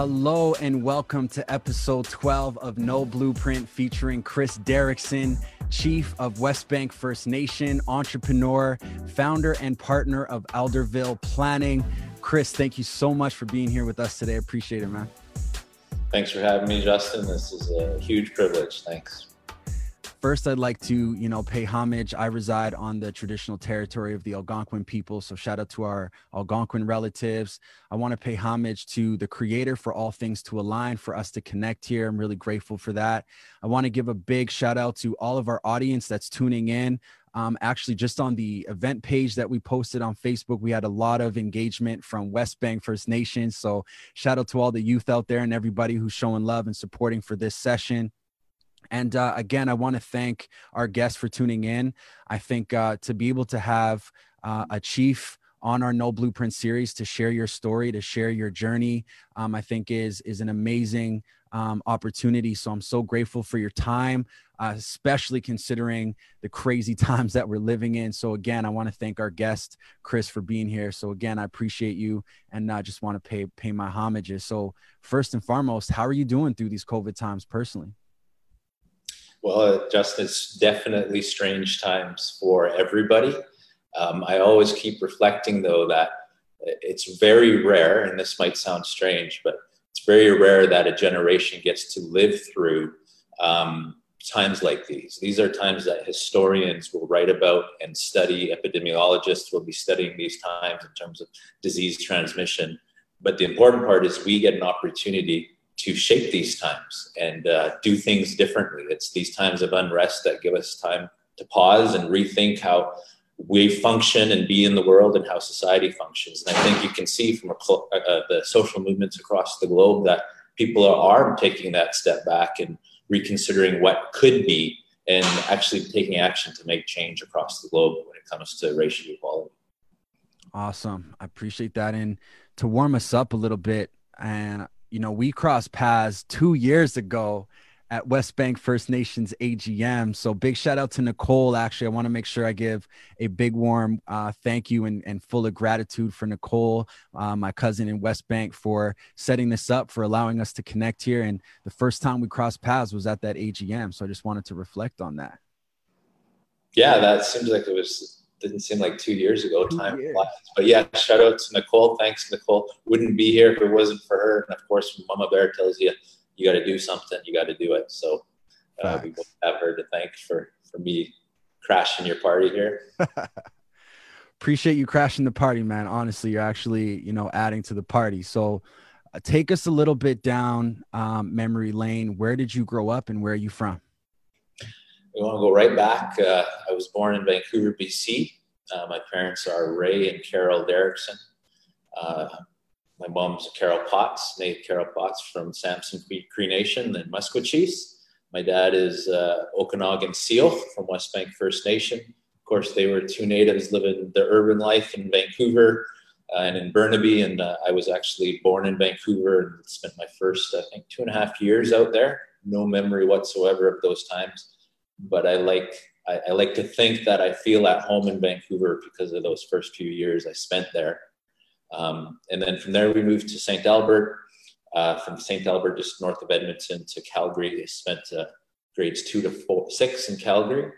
Hello and welcome to episode 12 of No Blueprint featuring Chris Derrickson, Chief of Westbank First Nation, entrepreneur, founder, and partner of Alderhill Planning. Chris, thank you so much for being here with us today. Appreciate it, man. Thanks for having me, Justin. This is a huge privilege. Thanks. First, I'd like to, you know, pay homage. I reside on the traditional territory of the Algonquin people. So shout out to our Algonquin relatives. I want to pay homage to the creator for all things to align, for us to connect here. I'm really grateful for that. I want to give a big shout out to all of our audience that's tuning in. Um, actually, just on the event page that we posted on Facebook, we had a lot of engagement from Westbank First Nations. So, shout out to all the youth out there and everybody who's showing love and supporting for this session. And uh, again, I want to thank our guests for tuning in. I think uh, to be able to have uh, a chief on our No Blueprint series to share your story, to share your journey, um, I think is is an amazing um, opportunity. So I'm so grateful for your time, uh, especially considering the crazy times that we're living in. So again, I want to thank our guest Chris for being here. So again, I appreciate you, and I just want to pay pay my homages. So first and foremost, how are you doing through these COVID times personally? Well, Justin, it's definitely strange times for everybody. Um, I always keep reflecting, though, that it's very rare, and this might sound strange, but it's very rare that a generation gets to live through um, times like these. These are times that historians will write about and study. Epidemiologists will be studying these times in terms of disease transmission. But the important part is we get an opportunity to shape these times and uh, do things differently. It's these times of unrest that give us time to pause and rethink how we function and be in the world and how society functions. And I think you can see from uh, uh, the social movements across the globe that people are, are taking that step back and reconsidering what could be and actually taking action to make change across the globe when it comes to racial equality. Awesome. I appreciate that. And to warm us up a little bit, and you know, we crossed paths two years ago at Westbank First Nations AGM. So big shout out to Nicole. Actually, I want to make sure I give a big warm uh, thank you and, and full of gratitude for Nicole, uh, my cousin in Westbank, for setting this up, for allowing us to connect here. And the first time we crossed paths was at that AGM. So I just wanted to reflect on that. Yeah, that seems like it was didn't seem like two years ago. Time flies. But yeah, shout out to Nicole. Thanks, Nicole. Wouldn't be here if it wasn't for her. And of course, Mama Bear tells you you got to do something. You got to do it. So uh, we both have her to thank for for me crashing your party here. Appreciate you crashing the party, man. Honestly, you're actually you know adding to the party. So. Uh, take us a little bit down um, memory lane. Where did you grow up and where are you from? We want to go right back. Uh, I was born in Vancouver, BC. Uh, my parents are Ray and Carol Derrickson. Uh, my mom's Carol Potts, native Carol Potts from Samson Cree Nation and Maskwacis. My dad is uh, Okanagan Syilx from Westbank First Nation. Of course, they were two natives living the urban life in Vancouver uh, and in Burnaby. And uh, I was actually born in Vancouver and spent my first, I think, two and a half years out there. No memory whatsoever of those times but I like I, I, like to think that I feel at home in Vancouver because of those first few years I spent there. Um, and then from there we moved to St. Albert. Uh, from St. Albert, just north of Edmonton, to Calgary. I spent uh, grades two to four, six in Calgary,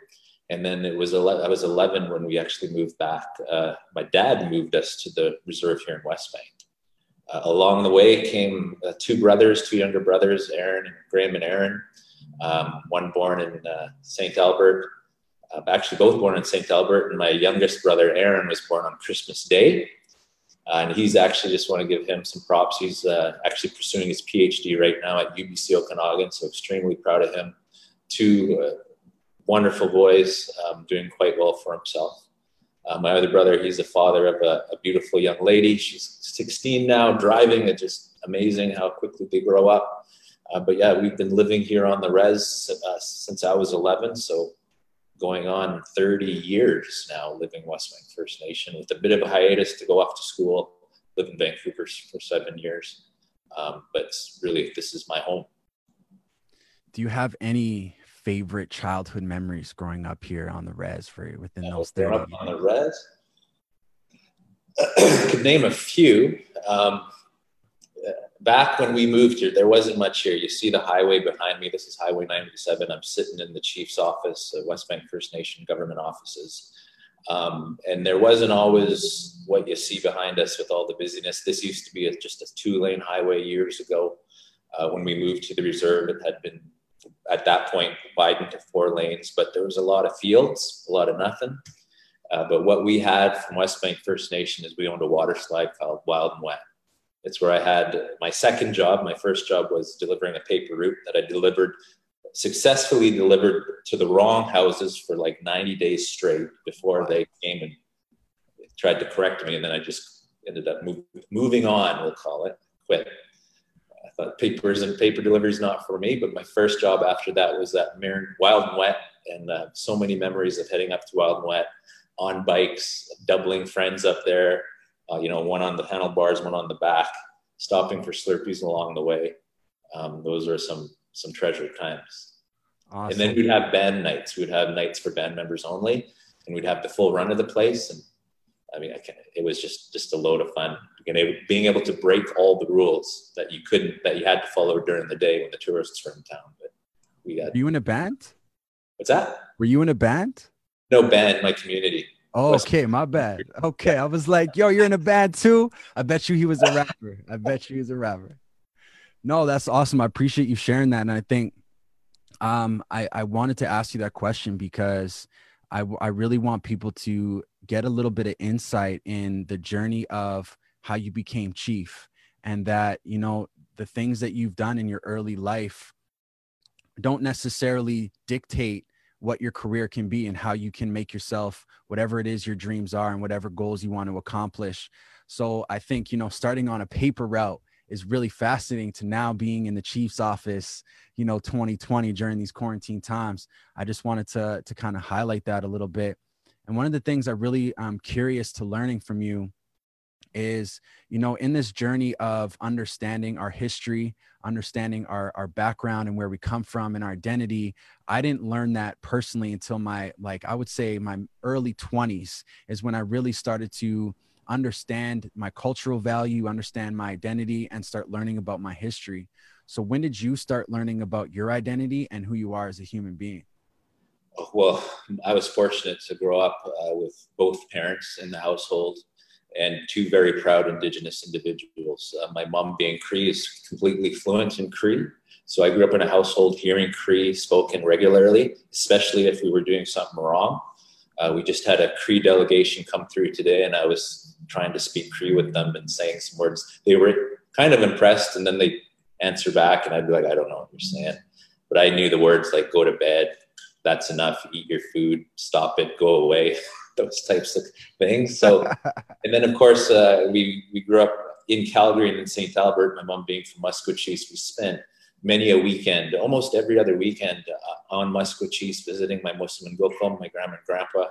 and then it was 11, I was 11 when we actually moved back. Uh, my dad moved us to the reserve here in Westbank. Uh, along the way came uh, two brothers, two younger brothers, Aaron and Graham and Aaron um, one born in uh, St. Albert, uh, actually both born in St. Albert, and my youngest brother Aaron was born on Christmas Day. Uh, and he's actually just want to give him some props. He's uh, actually pursuing his PhD right now at UBC Okanagan, so extremely proud of him. Two wonderful boys, um, doing quite well for himself. Uh, my other brother, he's the father of a, a, beautiful young lady. She's 16 now, driving. It's just amazing how quickly they grow up. Uh, but yeah, we've been living here on the res uh, since I was 11. So going on 30 years now living West Westbank First Nation with a bit of a hiatus to go off to school, live in Vancouver for seven years. Um, but really, this is my home. Do you have any favorite childhood memories growing up here on the res for within those 30 years? on the res? could name a few. Um, back when we moved here, there wasn't much here. You see the highway behind me. This is Highway 97. I'm sitting in the chief's office, uh, Westbank First Nation government offices. Um, and there wasn't always what you see behind us with all the busyness. This used to be a, just a two lane highway years ago. Uh, when we moved to the reserve, it had been at that point widened to four lanes, but there was a lot of fields, a lot of nothing. Uh, but what we had from Westbank First Nation is we owned a water slide called Wild and Wet. It's where I had my second job. My first job was delivering a paper route that I delivered successfully delivered to the wrong houses for like 90 days straight before they came and tried to correct me. And then I just ended up move, moving on, we'll call it, quit. Thought papers and paper delivery is not for me, but my first job after that was at Marin, Wild and Wet. And uh, so many memories of heading up to Wild and Wet on bikes, doubling friends up there, uh, you know, one on the handlebars, one on the back, stopping for Slurpees along the way. Um, those are some some treasured times. Awesome. And then we'd have band nights. We'd have nights for band members only, and we'd have the full run of the place. And I mean, I it was just just a load of fun. being able to break all the rules that you couldn't that you had to follow during the day when the tourists were in town. But we got. Were you in a band? What's that? Were you in a band? No band. My community. Oh, okay, my bad. Okay, I was like, yo, you're in a band too. I bet you he was a rapper. I bet you he was a rapper. No, that's awesome. I appreciate you sharing that, and I think um, I I wanted to ask you that question because I I really want people to get a little bit of insight in the journey of how you became chief, and that you know the things that you've done in your early life don't necessarily dictate what your career can be and how you can make yourself whatever it is your dreams are and whatever goals you want to accomplish. So I think, you know, starting on a paper route is really fascinating to now being in the chief's office, you know, 2020 during these quarantine times. I just wanted to to kind of highlight that a little bit. And one of the things I really am curious to learning from you is you know in this journey of understanding our history understanding our our background and where we come from and our identity i didn't learn that personally until my like i would say my early 20s is when i really started to understand my cultural value understand my identity and start learning about my history so when did you start learning about your identity and who you are as a human being well i was fortunate to grow up uh, with both parents in the household and two very proud Indigenous individuals. Uh, my mom, being Cree, is completely fluent in Cree. So I grew up in a household hearing Cree spoken regularly, especially if we were doing something wrong. Uh, we just had a Cree delegation come through today, and I was trying to speak Cree with them and saying some words. They were kind of impressed, and then they answer back, and I'd be like, I don't know what you're saying. But I knew the words like go to bed, that's enough, eat your food, stop it, go away. those types of things. So, and then of course uh, we we grew up in Calgary and in St. Albert. My mom being from Maskwacis, we spent many a weekend, almost every other weekend, uh, on Maskwacis, visiting my Moshum and Kokum, my grandma and grandpa,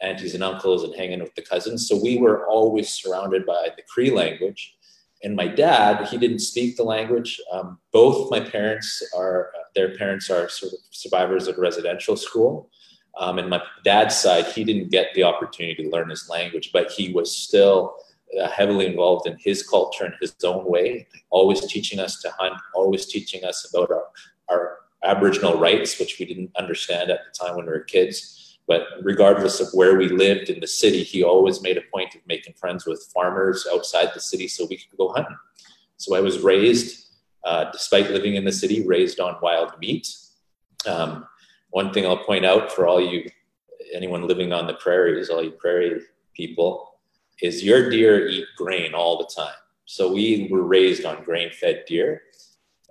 aunties and uncles, and hanging with the cousins. So we were always surrounded by the Cree language. And my dad, he didn't speak the language. Um, both my parents are, uh, their parents are sort of survivors of residential school. Um, and my dad's side, he didn't get the opportunity to learn his language, but he was still heavily involved in his culture in his own way, always teaching us to hunt, always teaching us about our, our Aboriginal rights, which we didn't understand at the time when we were kids. But regardless of where we lived in the city, he always made a point of making friends with farmers outside the city so we could go hunting. So I was raised, uh, despite living in the city, raised on wild meat. Um, one thing I'll point out for all you, anyone living on the prairies, all you prairie people, is your deer eat grain all the time. So we were raised on grain-fed deer.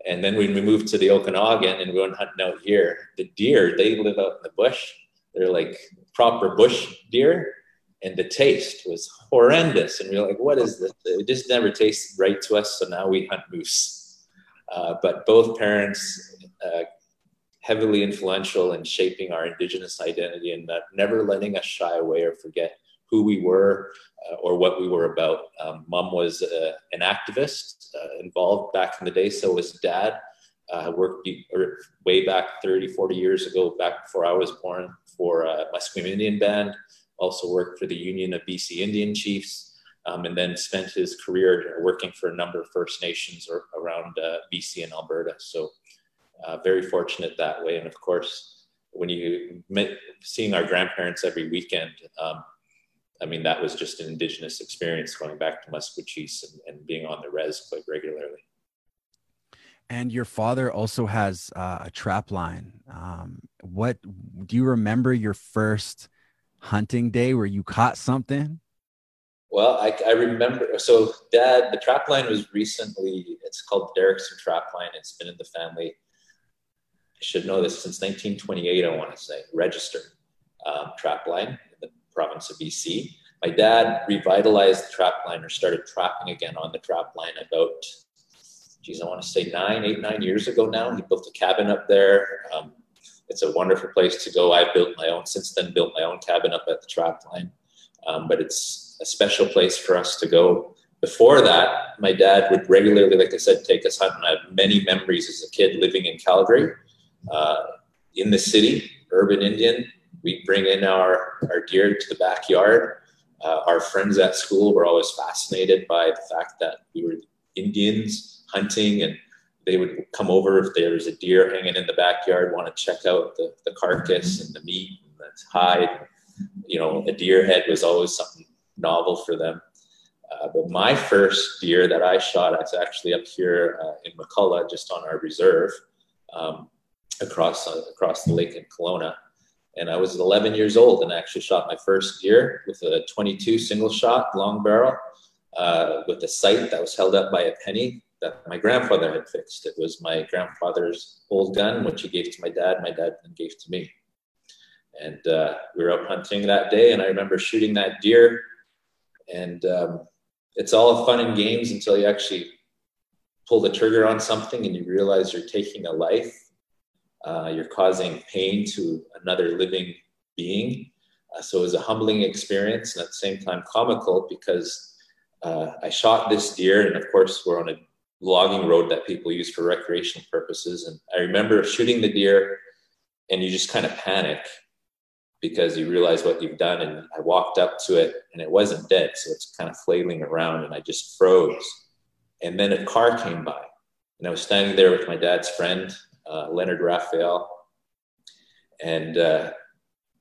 And then when we moved to the Okanagan and we went hunting out here, the deer, they live out in the bush. They're like proper bush deer. And the taste was horrendous. And we were like, what is this? It just never tasted right to us. So now we hunt moose. Uh, but both parents uh, heavily influential in shaping our indigenous identity and never letting us shy away or forget who we were uh, or what we were about. Um, Mom was uh, an activist uh, involved back in the day, so was dad. Uh, worked way back 30, 40 years ago, back before I was born, for uh, Musqueam Indian Band. Also worked for the Union of BC Indian Chiefs. um, and then spent his career working for a number of First Nations around uh, BC and Alberta. So uh, very fortunate that way. And of course, when you met seeing our grandparents every weekend, um, I mean, that was just an Indigenous experience going back to Maskwacis and, and being on the res quite regularly. And your father also has uh, a trap line. Um, what do you remember your first hunting day where you caught something? Well, I, I, remember. So, Dad, the trap line was recently. It's called the Derrickson Trap Line. It's been in the family. I should know this since 1928. I want to say registered um, trap line province of BC. My dad revitalized the trap line or started trapping again on the trap line about, geez, I want to say nine, eight, nine years ago now. He built a cabin up there. Um, it's a wonderful place to go. I built my own since then. Built my own cabin up at the trap line, um, but it's a special place for us to go. Before that, my dad would regularly, like I said, take us hunting. I have many memories as a kid living in Calgary, uh, in the city, urban Indian. We'd bring in our, our deer to the backyard. Uh, our friends at school were always fascinated by the fact that we were Indians hunting and they would come over if there was a deer hanging in the backyard, want to check out the, the carcass and the meat and the hide. You know, a deer head was always something novel for them. Uh, but my first deer that I shot, it's actually up here uh, in McCulloch, just on our reserve, um, across uh, across the lake in Kelowna. And I was 11 years old and I actually shot my first deer with a 22 single shot long barrel uh, with a sight that was held up by a penny that my grandfather had fixed. It was my grandfather's old gun, which he gave to my dad. My dad then gave to me. And uh, we were out hunting that day, and I remember shooting that deer and um, it's all fun and games until you actually pull the trigger on something and you realize you're taking a life. Uh, you're causing pain to another living being. Uh, so it was a humbling experience and at the same time comical because uh, I shot this deer, and of course, we're on a logging road that people use for recreational purposes. And I remember shooting the deer, and you just kind of panic because you realize what you've done. And I walked up to it and it wasn't dead. So it's kind of flailing around and I just froze. And then a car came by and I was standing there with my dad's friend, uh, Leonard Raphael. And uh,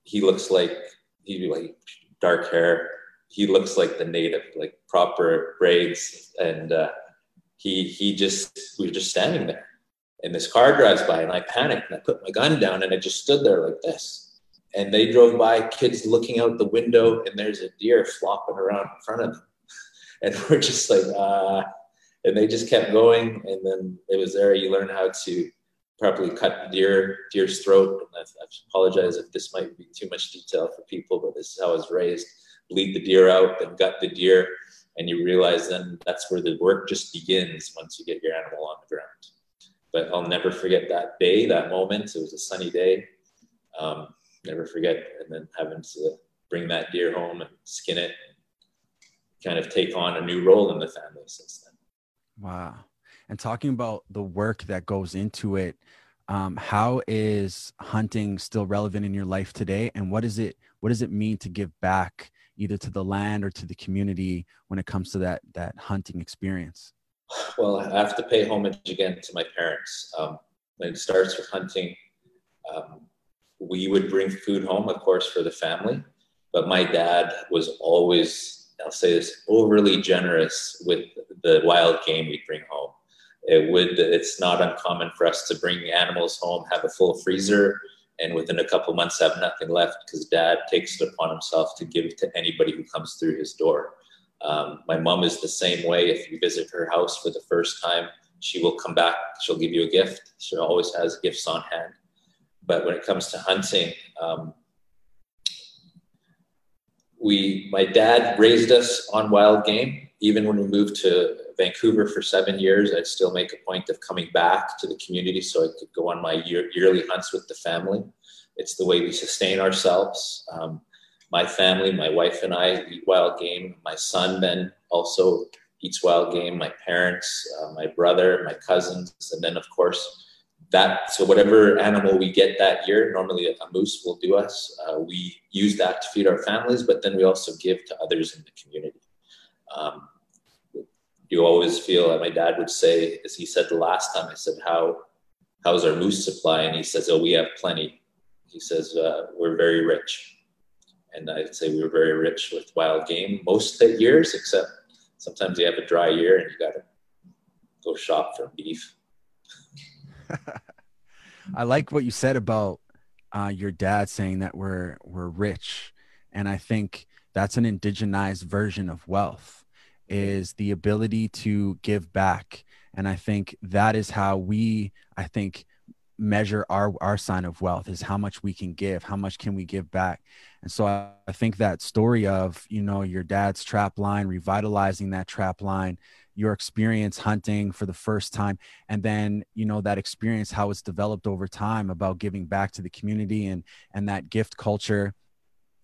he looks like, he like dark hair. He looks like the native, like proper braids. And uh, he, he just, we were just standing there. And this car drives by and I panicked and I put my gun down and I just stood there like this and they drove by, kids looking out the window, and there's a deer flopping around in front of them. And we're just like, uh, and they just kept going. And then it was there you learn how to properly cut the deer deer's throat. And I, I apologize if this might be too much detail for people, but this is how I was raised. Bleed the deer out, then gut the deer, and you realize then that's where the work just begins once you get your animal on the ground. But I'll never forget that day, that moment. It was a sunny day. Um, never forget. And then having to bring that deer home and skin it, kind of take on a new role in the family since then. Wow. And talking about the work that goes into it, um, how is hunting still relevant in your life today? And what is it? What does it mean to give back either to the land or to the community when it comes to that that hunting experience? Well, I have to pay homage again to my parents. Um, it starts with hunting, um, we would bring food home, of course, for the family. But my dad was always, I'll say this, overly generous with the wild game we'd bring home. It would, it's not uncommon for us to bring animals home, have a full freezer, and within a couple months have nothing left because dad takes it upon himself to give to anybody who comes through his door. Um, my mom is the same way. If you visit her house for the first time, she will come back. She'll give you a gift. She always has gifts on hand. But when it comes to hunting, um, we, my dad raised us on wild game. Even when we moved to Vancouver for seven years, I'd still make a point of coming back to the community so I could go on my year, yearly hunts with the family. It's the way we sustain ourselves. Um, my family, my wife and I eat wild game. My son then also eats wild game. My parents, uh, my brother, my cousins, and then of course that so whatever animal we get that year normally a, moose will do us uh, we use that to feed our families but then we also give to others in the community Um, you always feel, like my dad would say, as he said the last time, I said, how, how's our moose supply? And he says, oh, we have plenty. He says, uh, we're very rich. And I'd say we were very rich with wild game most of the years, except sometimes you have a dry year and you got to go shop for beef. I like what you said about uh, your dad saying that we're we're rich, and I think that's an indigenized version of wealth is the ability to give back. And i think that is how we i think measure our our sign of wealth is how much we can give how much can we give back. And so I, I think that story of you know your dad's trap line revitalizing that trap line your experience hunting for the first time and then you know that experience how it's developed over time about giving back to the community and and that gift culture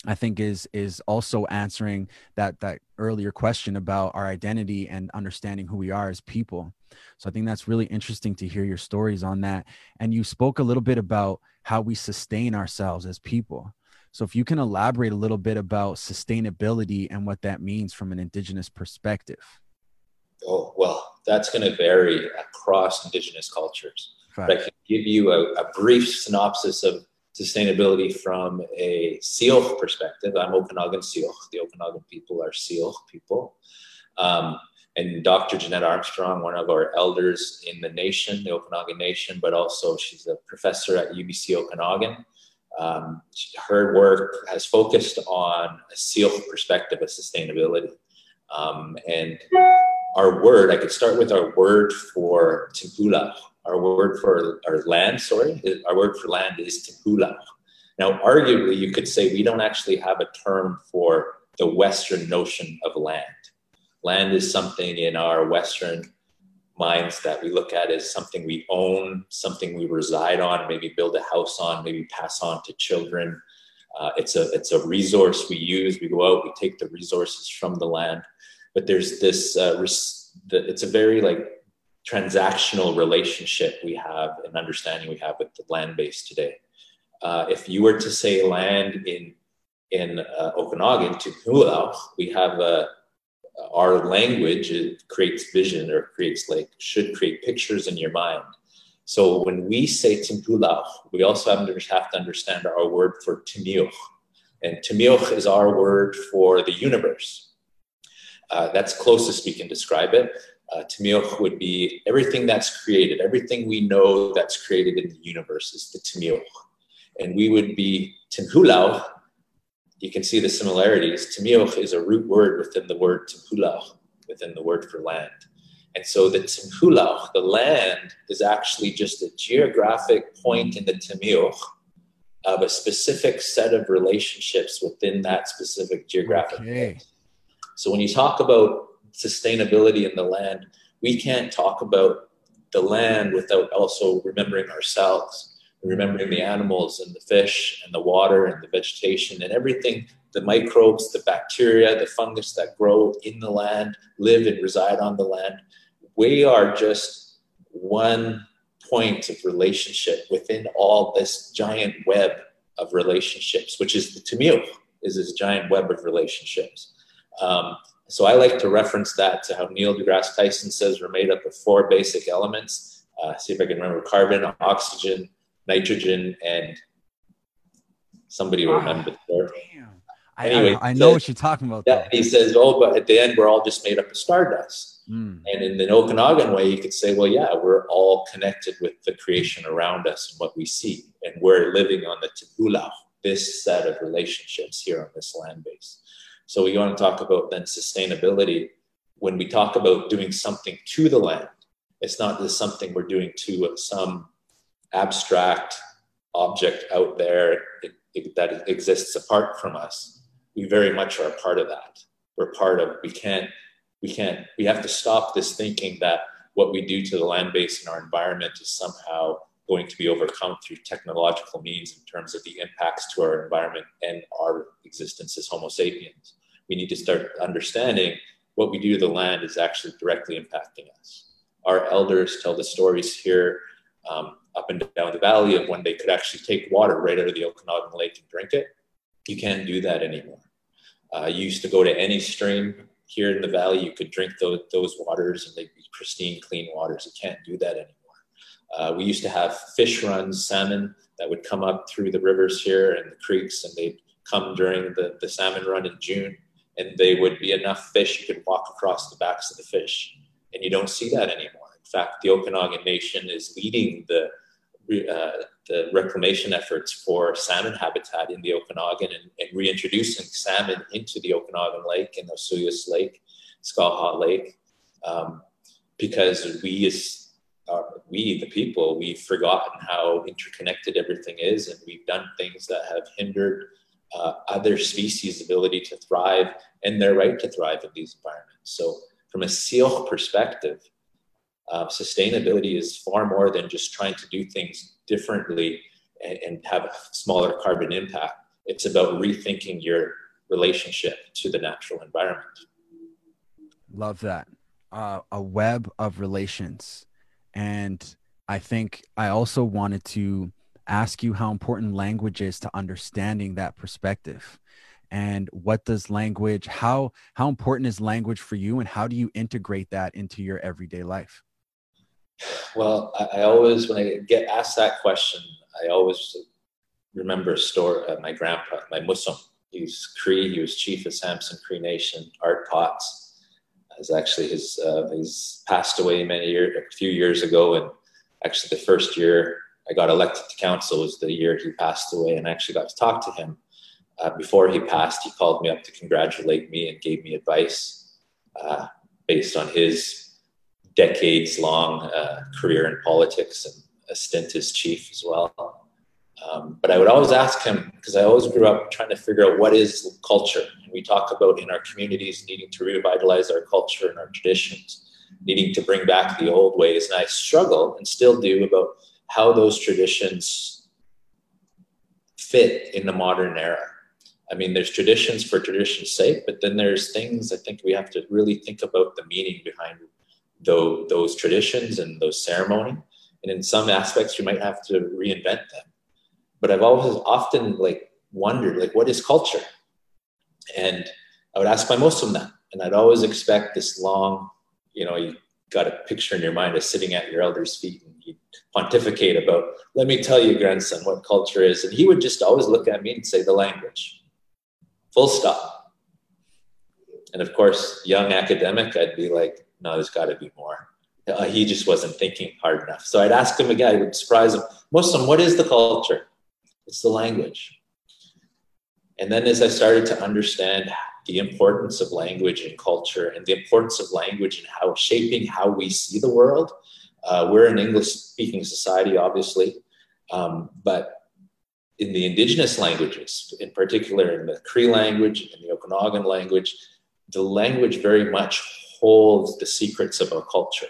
I think is is also answering that that earlier question about our identity and understanding who we are as people. So I think that's really interesting to hear your stories on that. And you spoke a little bit about how we sustain ourselves as people. So if you can elaborate a little bit about sustainability and what that means from an indigenous perspective. Oh, well, that's going to vary across indigenous cultures. Right. But I can give you a, a brief synopsis of sustainability from a Syilx perspective. I'm Okanagan Syilx. The Okanagan people are Syilx people. Um, and Dr. Jeannette Armstrong, one of our elders in the nation, the Okanagan Nation, but also she's a professor at UBC Okanagan. Um, her work has focused on a Syilx perspective of sustainability. Um, and our word, I could start with our word for Timpula, our word for our land, sorry, our word for land is Timpula. Now, arguably, you could say we don't actually have a term for the Western notion of land. Land is something in our Western minds that we look at as something we own, something we reside on, maybe build a house on, maybe pass on to children. Uh, it's a it's a resource we use. We go out, we take the resources from the land, but there's this. Uh, res- the, it's a very like transactional relationship we have and understanding we have with the land base today. Uh, if you were to say land in in uh, Okanagan to Hulau, we have a our language it creates vision or creates like should create pictures in your mind. So when we say Timpulao, we also have to, understand our word for Timiuch. And Timiuch is our word for the universe. Uh, that's closest we can describe it uh, Tamiyoch would be everything that's created, everything we know that's created in the universe is the Tamiyoch. And we would be Timhulau. You can see the similarities. Tamiyoch is a root word within the word Timhulau, within the word for land. And so the Timhulau, the land, is actually just a geographic point in the Tamiyoch of a specific set of relationships within that specific geographic okay. So when you talk about sustainability in the land, we can't talk about the land without also remembering ourselves, remembering the animals and the fish and the water and the vegetation and everything the microbes, the bacteria, the fungus that grow in the land, live and reside on the land. We are just one point of relationship within all this giant web of relationships, which is the Tamil, is this giant web of relationships. Um, so I like to reference that to how Neil deGrasse Tyson says we're made up of four basic elements. Uh, see if I can remember carbon, oxygen, nitrogen, and somebody will remember the fourth. Anyway, I, I, I know says, what you're talking about. Yeah, he says, oh, but at the end, we're all just made up of stardust. Mm. And in the Okanagan way, you could say, well, yeah, we're all connected with the creation around us and what we see. And we're living on the Tibula, this set of relationships here on this land base. So we want to talk about then sustainability. When we talk about doing something to the land, it's not just something we're doing to some abstract object out there that exists apart from us. We very much are a part of that. We're part of. We can't. We can't. We have to stop this thinking that what we do to the land base and our environment is somehow going to be overcome through technological means in terms of the impacts to our environment and our existence as Homo sapiens we need to start understanding what we do to the land is actually directly impacting us. Our elders tell the stories here um, up and down the valley of when they could actually take water right out of the Okanagan Lake and drink it. You can't do that anymore. Uh, you used to go to any stream here in the valley, you could drink those, those waters and they'd be pristine, clean waters. You can't do that anymore. Uh, we used to have fish runs, salmon that would come up through the rivers here and the creeks, and they'd come during the, the salmon run in June, and they would be enough fish you could walk across the backs of the fish. And you don't see that anymore. In fact, the Okanagan Nation is leading the uh, the reclamation efforts for salmon habitat in the Okanagan and, and, reintroducing salmon into the Okanagan Lake and Osoyoos Lake, Skaha Lake, um, because we as uh, we, the people, we've forgotten how interconnected everything is, and we've done things that have hindered uh, other species' ability to thrive and their right to thrive in these environments. So, from a Syilx perspective, uh, sustainability is far more than just trying to do things differently and, and have a smaller carbon impact. It's about rethinking your relationship to the natural environment. Love that. Uh, a web of relations. And I think I also wanted to ask you how important language is to understanding that perspective and what does language how how important is language for you and how do you integrate that into your everyday life well, I, always, when I get asked that question, I always remember a story. Uh, my grandpa, my Moshum, he's Cree. He was chief of Samson Cree Nation. Art Potts is actually his. Uh, he's passed away many years, a few years ago, and actually the first year I got elected to council was the year he passed away, and I actually got to talk to him. Uh, before he passed, he called me up to congratulate me and gave me advice uh, based on his decades long uh, career in politics and a stint as chief as well. Um, but I would always ask him because I always grew up trying to figure out what is culture. And we talk about in our communities needing to revitalize our culture and our traditions, needing to bring back the old ways. And I struggle and still do about how those traditions fit in the modern era. I mean, there's traditions for tradition's sake, but then there's things I think we have to really think about the meaning behind those, those traditions and those ceremony. And in some aspects, you might have to reinvent them. But I've always often like wondered, like, what is culture? And I would ask my Moshum that. And I'd always expect this long, you know, got a picture in your mind of sitting at your elder's feet and he'd pontificate about, let me tell you, grandson, what culture is. And he would just always look at me and say, the language. Full stop. And of course, young academic, I'd be like, no, there's got to be more. Uh, he just wasn't thinking hard enough. So I'd ask him again, I would surprise him, Moshum, what is the culture? It's the language. And then as I started to understand the importance of language and culture and the importance of language and how shaping how we see the world, uh, we're an English speaking society, obviously, um, but in the indigenous languages, in particular in the Cree language and the Okanagan language, the language very much holds the secrets of our culture.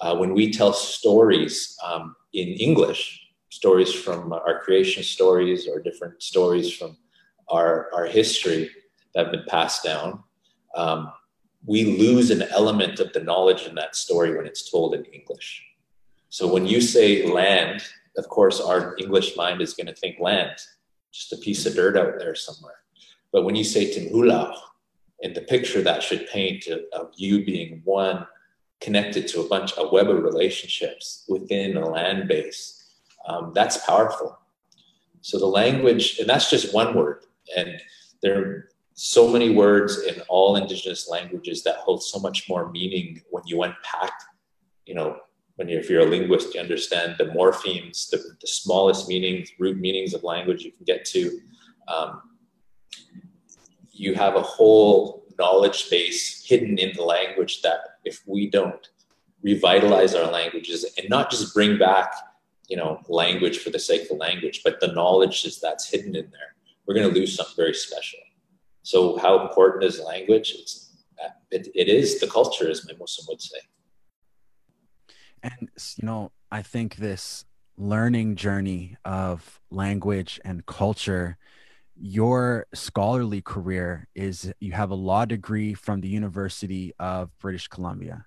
Uh, when we tell stories um, in English, stories from our creation stories or different stories from our, our history that have been passed down, um, we lose an element of the knowledge in that story when it's told in English. So when you say land, of course, our English mind is going to think land, just a piece of dirt out there somewhere. But when you say Tinhulau, and the picture that should paint of you being one connected to a bunch of web of relationships within a land base um, that's powerful so the language and that's just one word and there so many words in all indigenous languages that hold so much more meaning when you unpack you know when you, if you're a linguist you understand the morphemes the, the smallest meanings root meanings of language you can get to. Um, you have a whole knowledge base hidden in the language that if we don't revitalize our languages and not just bring back you know language for the sake of language but the knowledge is that's hidden in there we're going to lose something very special so how important is language it's it, it is the culture as my moshum would say and you know i think this learning journey of language and culture your scholarly career is you have a law degree from the University of British Columbia.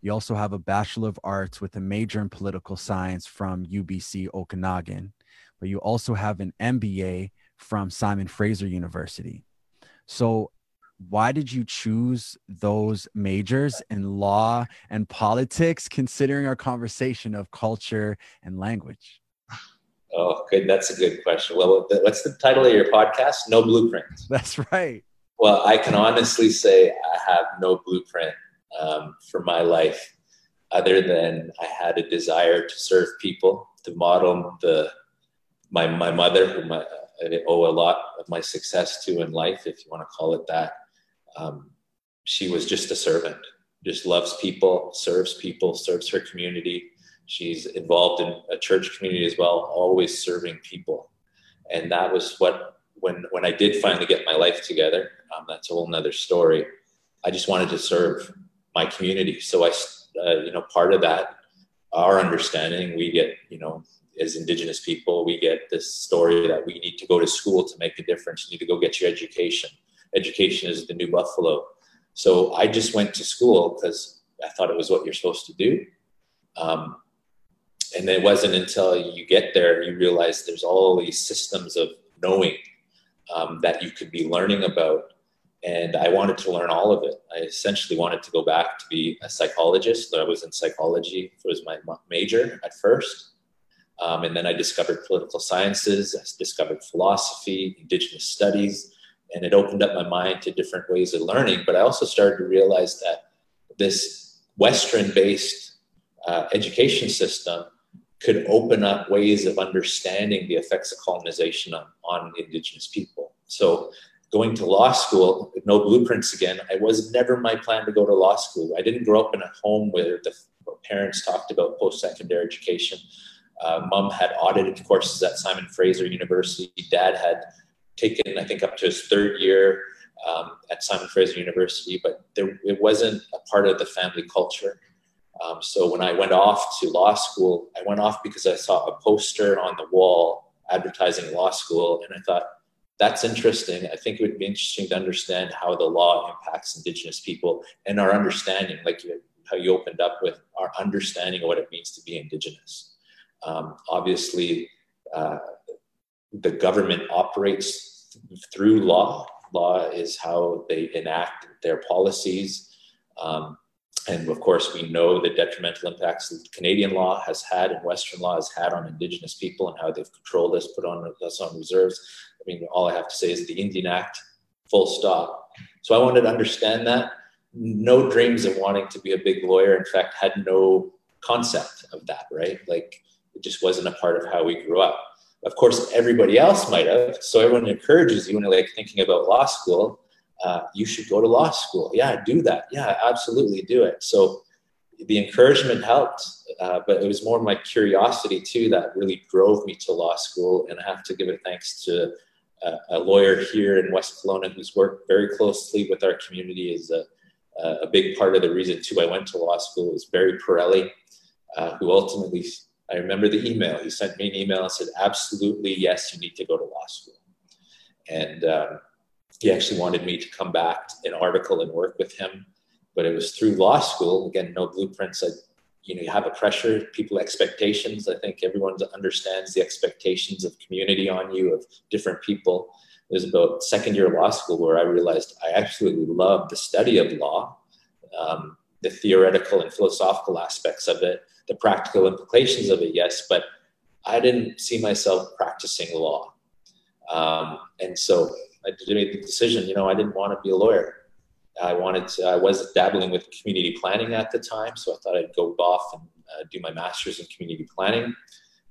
You also have a Bachelor of Arts with a major in political science from UBC Okanagan, but you also have an MBA from Simon Fraser University. So why did you choose those majors in law and politics, considering our conversation of culture and language? Oh, good. That's a good question. Well, what's the title of your podcast? No Blueprint. That's right. Well, I can honestly say I have no blueprint um, for my life other than I had a desire to serve people, to model the my my mother, who I, I owe a lot of my success to in life, if you want to call it that. Um, she was just a servant, just loves people, serves people, serves her community. She's involved in a church community as well, always serving people, and that was what when when I did finally get my life together. Um, that's a whole nother story. I just wanted to serve my community, so I, uh, you know, part of that, our understanding, we get, you know, as indigenous people we get this story that we need to go to school to make a difference. You need to go get your education. Education is the new buffalo. So i just went to school because i thought it was what you're supposed to do. Um, and it wasn't until you get there you realize there's all these systems of knowing um, that you could be learning about. And i wanted to learn all of it. I essentially wanted to go back to be a psychologist. I was in psychology. It was my major at first um, and then I discovered political sciences, I discovered philosophy, indigenous studies, and it opened up my mind to different ways of learning. But I also started to realize that this Western based uh, education system could open up ways of understanding the effects of colonization on, on indigenous people. So going to law school, no blueprints again, I was never my plan to go to law school. I didn't grow up in a home where the parents talked about post-secondary education. Uh, mom had audited courses at Simon Fraser University. Dad had taken, I think, up to his third year um, at Simon Fraser University, but there, it wasn't a part of the family culture. Um, so when I went off to law school, I went off because I saw a poster on the wall advertising law school, and I thought, that's interesting. I think it would be interesting to understand how the law impacts Indigenous people and our understanding, like how you opened up with our understanding of what it means to be Indigenous. Um, obviously, uh, the government operates through law. Law is how they enact their policies. Um, and of course, we know the detrimental impacts that Canadian law has had and Western law has had on Indigenous people and how they've controlled us, put on us on reserves. I mean, all I have to say is the Indian Act, full stop. So I wanted to understand that. No dreams of wanting to be a big lawyer. In fact, had no concept of that, right? Like it just wasn't a part of how we grew up. Of course, everybody else might have. So everyone encourages you when you're like thinking about law school. Uh, you should go to law school. Yeah, do that. Yeah, absolutely do it. So the encouragement helped, uh, but it was more my curiosity too that really drove me to law school. And I have to give it thanks to a, a lawyer here in West Kelowna who's worked very closely with our community. Is a, a big part of the reason too I went to law school. Was Barry Pirelli, uh, who ultimately I remember the email. He sent me an email and said, absolutely, yes, you need to go to law school. And um, he actually wanted me to come back an article and work with him. But it was through law school. Again, no blueprints. I, you know, you have a pressure, people expectations. I think everyone understands the expectations of community on you, of different people. It was about second year law school where I realized I absolutely love the study of law, um, the theoretical and philosophical aspects of it, the practical implications of it, yes, but I didn't see myself practicing law. Um, and so I made the decision, you know, I didn't want to be a lawyer. I wanted to, I was dabbling with community planning at the time, so I thought I'd go off and uh, do my master's in community planning.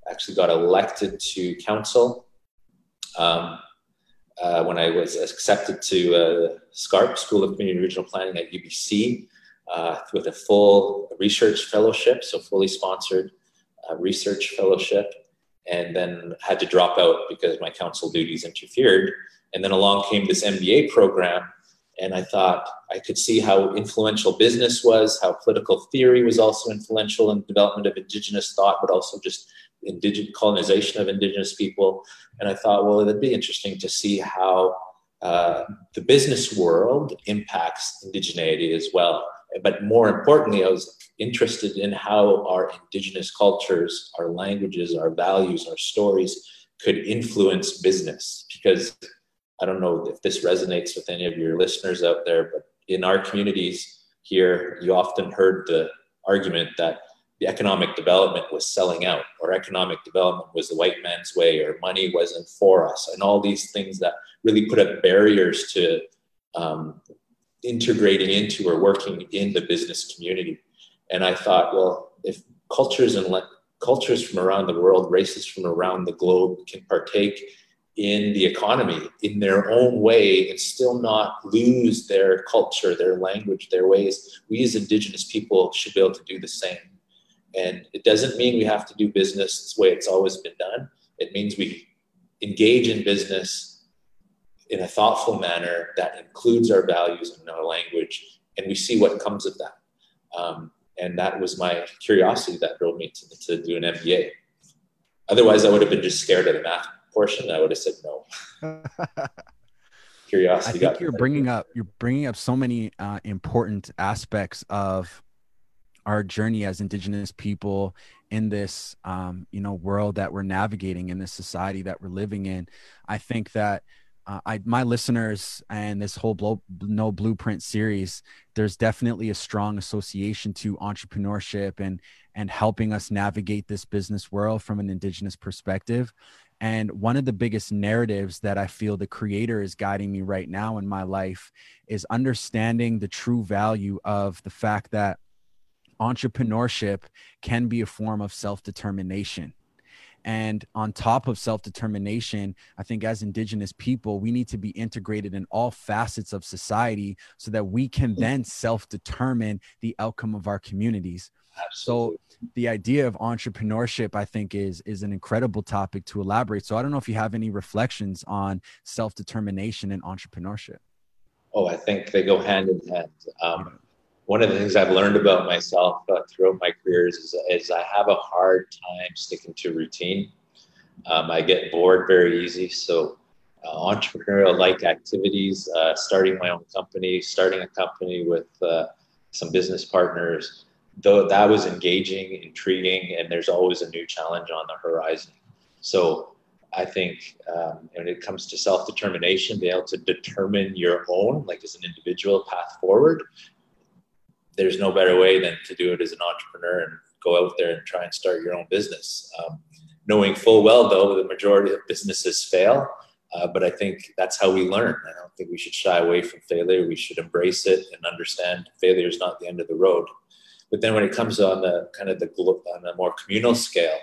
Actually got elected to council um, uh, when I was accepted to uh, SCARP, School of Community and Regional Planning at UBC uh, with a full research fellowship, so fully sponsored uh, research fellowship, and then had to drop out because my council duties interfered. And then along came this MBA program, and I thought I could see how influential business was, how political theory was also influential in the development of indigenous thought, but also just indigenous colonization of indigenous people. And I thought, well, it'd be interesting to see how uh, the business world impacts indigeneity as well but more importantly, I was interested in how our indigenous cultures, our languages, our values, our stories could influence business. Because I don't know if this resonates with any of your listeners out there, but in our communities here, you often heard the argument that the economic development was selling out, or economic development was the white man's way, or money wasn't for us, and all these things that really put up barriers to um, integrating into or working in the business community. And I thought, well, if cultures and le- cultures from around the world, races from around the globe can partake in the economy in their own way and still not lose their culture, their language, their ways, we as Indigenous people should be able to do the same. And it doesn't mean we have to do business the way it's always been done. It means we engage in business in a thoughtful manner that includes our values and our language, and we see what comes of that. Um, and that was my curiosity that drove me to, to do an MBA. Otherwise, I would have been just scared of the math portion. I would have said no. curiosity. I think you're bringing up you're bringing up so many uh, important aspects of our journey as indigenous people in this um, you know world that we're navigating in this society that we're living in i think that uh, I, my listeners and this whole blow, no blueprint series there's definitely a strong association to entrepreneurship and and helping us navigate this business world from an indigenous perspective and one of the biggest narratives that I feel the creator is guiding me right now in my life is understanding the true value of the fact that entrepreneurship can be a form of self determination. And on top of self determination, I think as Indigenous people, we need to be integrated in all facets of society so that we can mm. then self determine the outcome of our communities. Absolutely. So the idea of entrepreneurship, I think, is is an incredible topic to elaborate. So I don't know if you have any reflections on self determination and entrepreneurship. Oh, I think they go hand in hand. Um, one of the things I've learned about myself uh, throughout my careers is, is I have a hard time sticking to routine. Um, I get bored very easy. So, uh, entrepreneurial like activities, uh, starting my own company, starting a company with uh, some business partners, though that was engaging, intriguing, and there's always a new challenge on the horizon. So, I think um, when it comes to self determination, be able to determine your own, like as an individual, path forward there's no better way than to do it as an entrepreneur and go out there and try and start your own business. Um, knowing full well, though, the majority of businesses fail. Uh, but I think that's how we learn. I don't think we should shy away from failure. We should embrace it and understand failure is not the end of the road. But then when it comes on the kind of the on a more communal scale,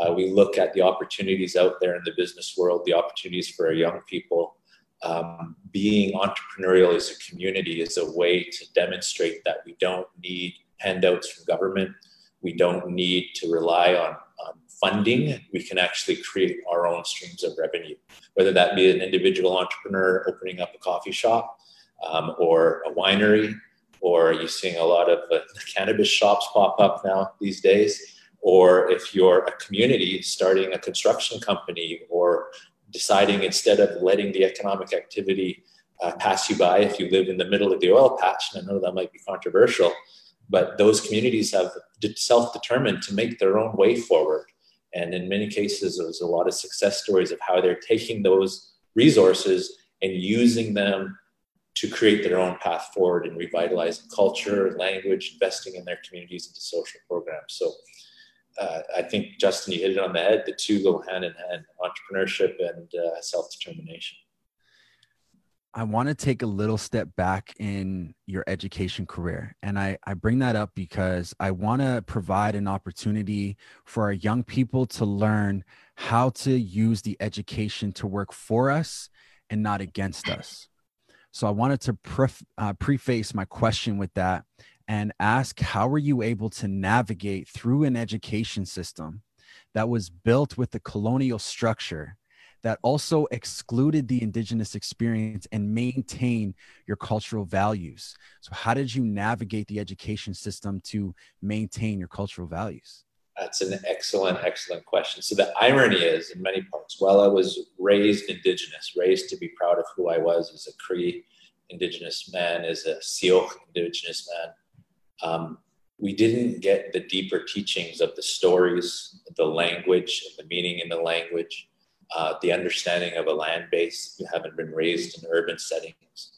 uh, we look at the opportunities out there in the business world, the opportunities for our young people, um, being entrepreneurial as a community is a way to demonstrate that we don't need handouts from government. We don't need to rely on, on funding. We can actually create our own streams of revenue, whether that be an individual entrepreneur opening up a coffee shop um, or a winery, or you're seeing a lot of uh, cannabis shops pop up now these days or if you're a community starting a construction company or deciding instead of letting the economic activity uh, pass you by if you live in the middle of the oil patch, and I know that might be controversial, but those communities have self-determined to make their own way forward. And in many cases, there's a lot of success stories of how they're taking those resources and using them to create their own path forward and revitalizing culture, language, investing in their communities into social programs. So uh, I think Justin, you hit it on the head. The two go hand in hand: entrepreneurship and uh, self determination. I want to take a little step back in your education career. And I, I bring that up because I want to provide an opportunity for our young people to learn how to use the education to work for us and not against us. So I wanted to pref- uh, preface my question with that and ask how were you able to navigate through an education system that was built with the colonial structure that also excluded the indigenous experience and maintain your cultural values? So how did you navigate the education system to maintain your cultural values? That's an excellent excellent question. So the irony is in many parts while i was raised indigenous raised to be proud of who i was as a cree indigenous man as a Syilx indigenous man um, we didn't get the deeper teachings of the stories, the language, the meaning in the language. uh, the understanding of a land base. We haven't been raised in urban settings.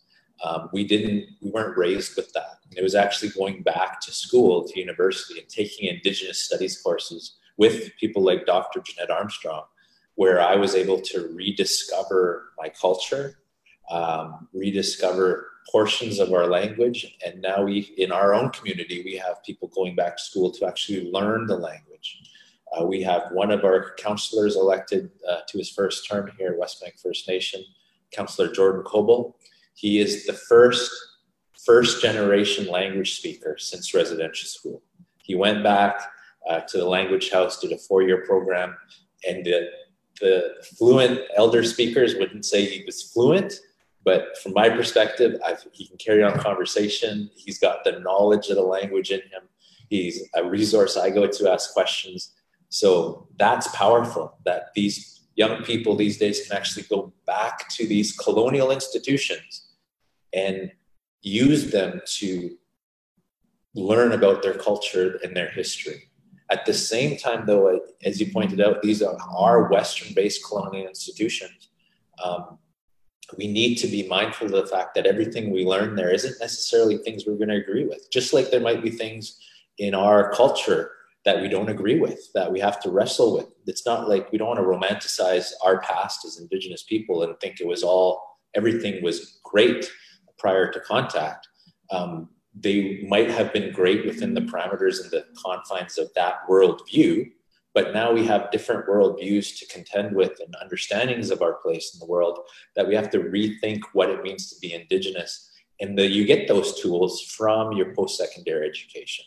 Um, we didn't, we weren't raised with that. And it was actually going back to school, to university, and taking Indigenous studies courses with people like Dr. Jeannette Armstrong, where I was able to rediscover my culture, um, rediscover portions of our language. And now we, in our own community, we have people going back to school to actually learn the language. Uh, we have one of our counselors elected uh, to his first term here at Westbank First Nation, Councillor Jordan Coble. He is the first first generation language speaker since residential school. He went back uh, to the language house, did a four year program, and the, the fluent elder speakers wouldn't say he was fluent, but from my perspective, I've, he can carry on conversation. He's got the knowledge of the language in him. He's a resource I go to ask questions. So that's powerful that these young people these days can actually go back to these colonial institutions and use them to learn about their culture and their history. At the same time, though, as you pointed out, these are, are Western based colonial institutions. Um, we need to be mindful of the fact that everything we learn there isn't necessarily things we're going to agree with. Just like there might be things in our culture that we don't agree with, that we have to wrestle with. It's not like we don't want to romanticize our past as Indigenous people and think it was all, everything was great prior to contact, um, they might have been great within the parameters and the confines of that worldview. But now we have different worldviews to contend with and understandings of our place in the world that we have to rethink what it means to be Indigenous. And the, you get those tools from your post secondary education.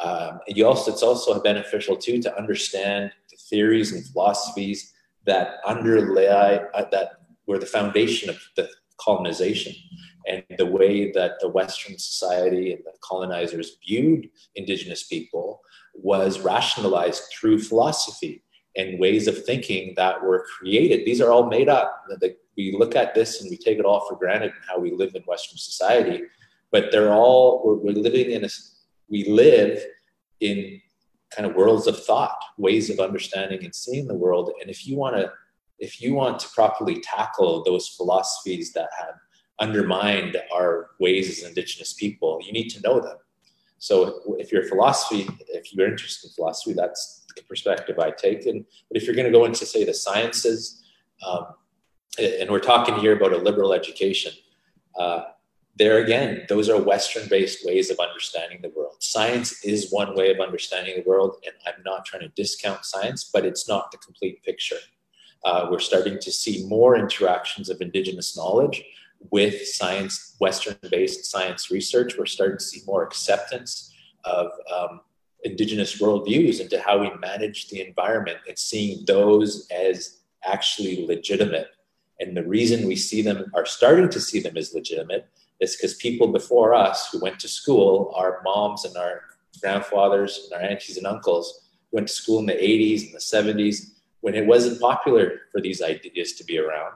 Um, and you also, it's also beneficial too to understand the theories and philosophies that underlie uh, that were the foundation of the colonization and the way that the Western society and the colonizers viewed Indigenous people was rationalized through philosophy and ways of thinking that were created. These are all made up. We look at this and we take it all for granted in how we live in Western society, but they're all, we're, we're living in a, we live in kind of worlds of thought, ways of understanding and seeing the world. And if you want to, if you want to properly tackle those philosophies that have undermined our ways as indigenous people you need to know them so if you're philosophy if you're interested in philosophy that's the perspective i take. And but if you're going to go into say the sciences um, and we're talking here about a liberal education uh, there again those are western based ways of understanding the world. Science is one way of understanding the world and i'm not trying to discount science but it's not the complete picture. Uh, we're starting to see more interactions of indigenous knowledge with science, Western based science research, we're starting to see more acceptance of um, indigenous worldviews into how we manage the environment and seeing those as actually legitimate. And the reason we see them, are starting to see them as legitimate, is because people before us who went to school, our moms and our grandfathers and our aunties and uncles, went to school in the 80s and the 70s when it wasn't popular for these ideas to be around,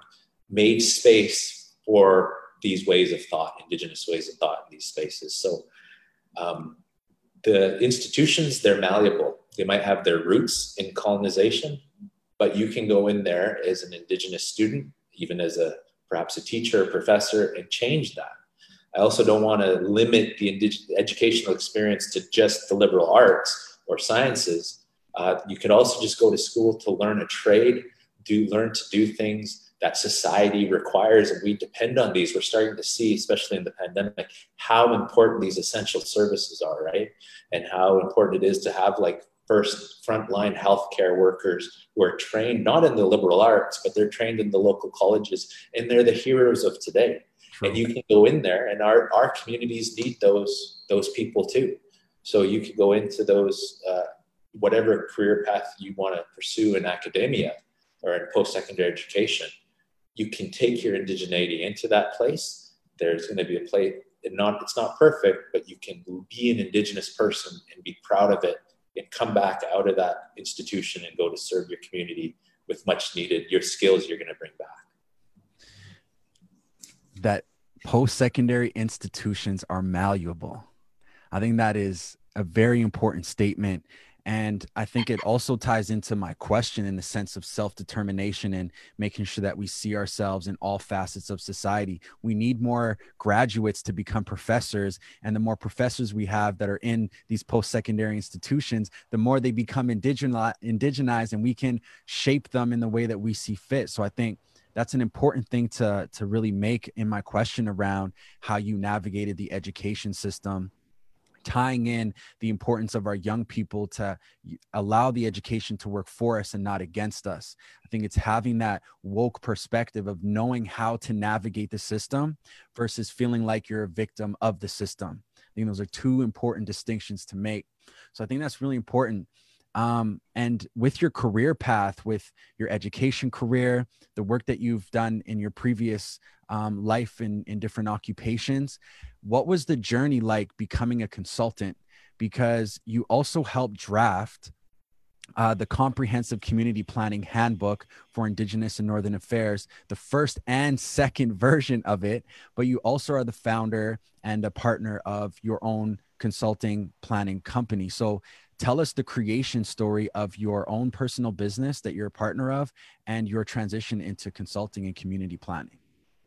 made space for these ways of thought, indigenous ways of thought in these spaces. So um, the institutions, they're malleable. They might have their roots in colonization, but you can go in there as an indigenous student, even as a perhaps a teacher or professor, and change that. I also don't want to limit the indig- educational experience to just the liberal arts or sciences. Uh, you could also just go to school to learn a trade, do learn to do things that society requires and we depend on these. We're starting to see especially in the pandemic how important these essential services are right? And how important it is to have like first frontline healthcare workers who are trained not in the liberal arts but they're trained in the local colleges and they're the heroes of today. True. and you can go in there and our, our communities need those those people too. So you can go into those uh, whatever career path you want to pursue in academia or in post-secondary education you can take your indigeneity into that place. There's going to be a place, not it's not perfect, but you can be an indigenous person and be proud of it and come back out of that institution and go to serve your community with much needed your skills you're going to bring back. That post-secondary institutions are malleable. I think that is a very important statement And I think it also ties into my question in the sense of self determination and making sure that we see ourselves in all facets of society. We need more graduates to become professors. And the more professors we have that are in these post secondary institutions, the more they become indigenized and we can shape them in the way that we see fit. So I think that's an important thing to to really make in my question around how you navigated the education system tying in the importance of our young people to allow the education to work for us and not against us. I think it's having that woke perspective of knowing how to navigate the system versus feeling like you're a victim of the system. I think those are two important distinctions to make. So I think that's really important. Um, and with your career path, with your education career, the work that you've done in your previous um, life in, in different occupations, what was the journey like becoming a consultant? Because you also helped draft uh, the Comprehensive Community Planning Handbook for Indigenous and Northern Affairs, the first and second version of it, but you also are the founder and a partner of your own consulting planning company. So tell us the creation story of your own personal business that you're a partner of and your transition into consulting and community planning?